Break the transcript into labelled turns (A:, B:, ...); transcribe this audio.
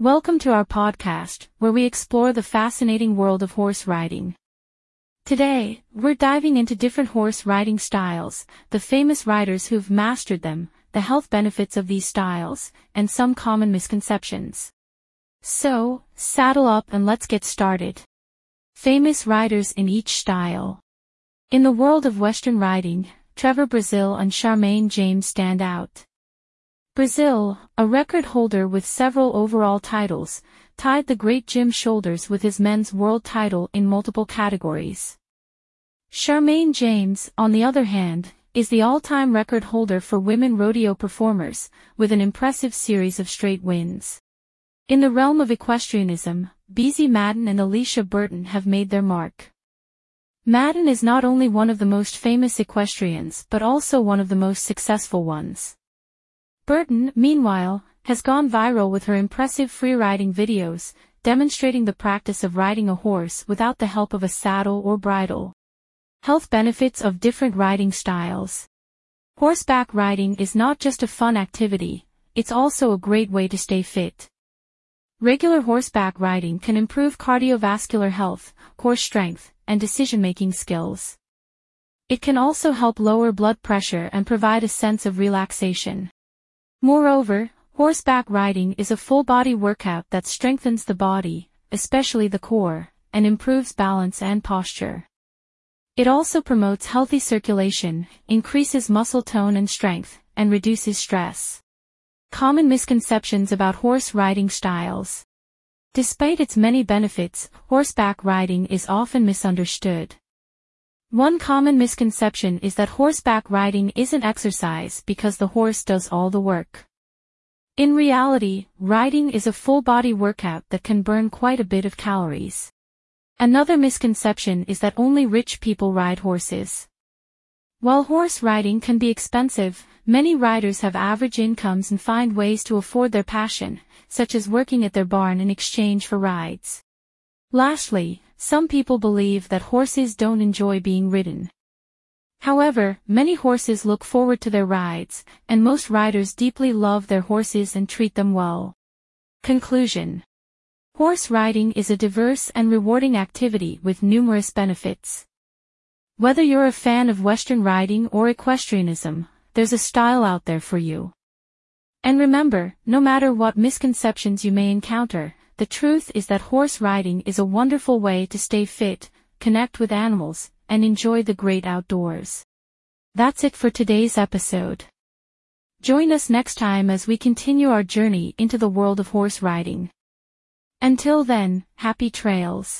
A: Welcome to our podcast, where we explore the fascinating world of horse riding. Today, we're diving into different horse riding styles, the famous riders who've mastered them, the health benefits of these styles, and some common misconceptions. So, saddle up and let's get started. Famous riders in each style. In the world of Western riding, Trevor Brazile and Charmayne James stand out. Brazile, a record holder with several overall titles, tied the great Jim Shoulders with his men's world title in multiple categories. Charmayne James, on the other hand, is the all-time record holder for women rodeo performers, with an impressive series of straight wins. In the realm of equestrianism, Beezie Madden and Alicia Burton have made their mark. Madden is not only one of the most famous equestrians but also one of the most successful ones. Burton, meanwhile, has gone viral with her impressive freeriding videos, demonstrating the practice of riding a horse without the help of a saddle or bridle. Health benefits of different riding styles. Horseback riding is not just a fun activity, it's also a great way to stay fit. Regular horseback riding can improve cardiovascular health, core strength, and decision-making skills. It can also help lower blood pressure and provide a sense of relaxation. Moreover, horseback riding is a full-body workout that strengthens the body, especially the core, and improves balance and posture. It also promotes healthy circulation, increases muscle tone and strength, and reduces stress. Common misconceptions about horse riding styles. Despite its many benefits, horseback riding is often misunderstood. One common misconception is that horseback riding isn't exercise because the horse does all the work. In reality, riding is a full-body workout that can burn quite a bit of calories. Another misconception is that only rich people ride horses. While horse riding can be expensive, many riders have average incomes and find ways to afford their passion, such as working at their barn in exchange for rides. Lastly, some people believe that horses don't enjoy being ridden. However, many horses look forward to their rides, and most riders deeply love their horses and treat them well. Conclusion Horse riding is a diverse and rewarding activity with numerous benefits. Whether you're a fan of Western riding or equestrianism, there's a style out there for you. And remember, no matter what misconceptions you may encounter, the truth is that horse riding is a wonderful way to stay fit, connect with animals, and enjoy the great outdoors. That's it for today's episode. Join us next time as we continue our journey into the world of horse riding. Until then, happy trails.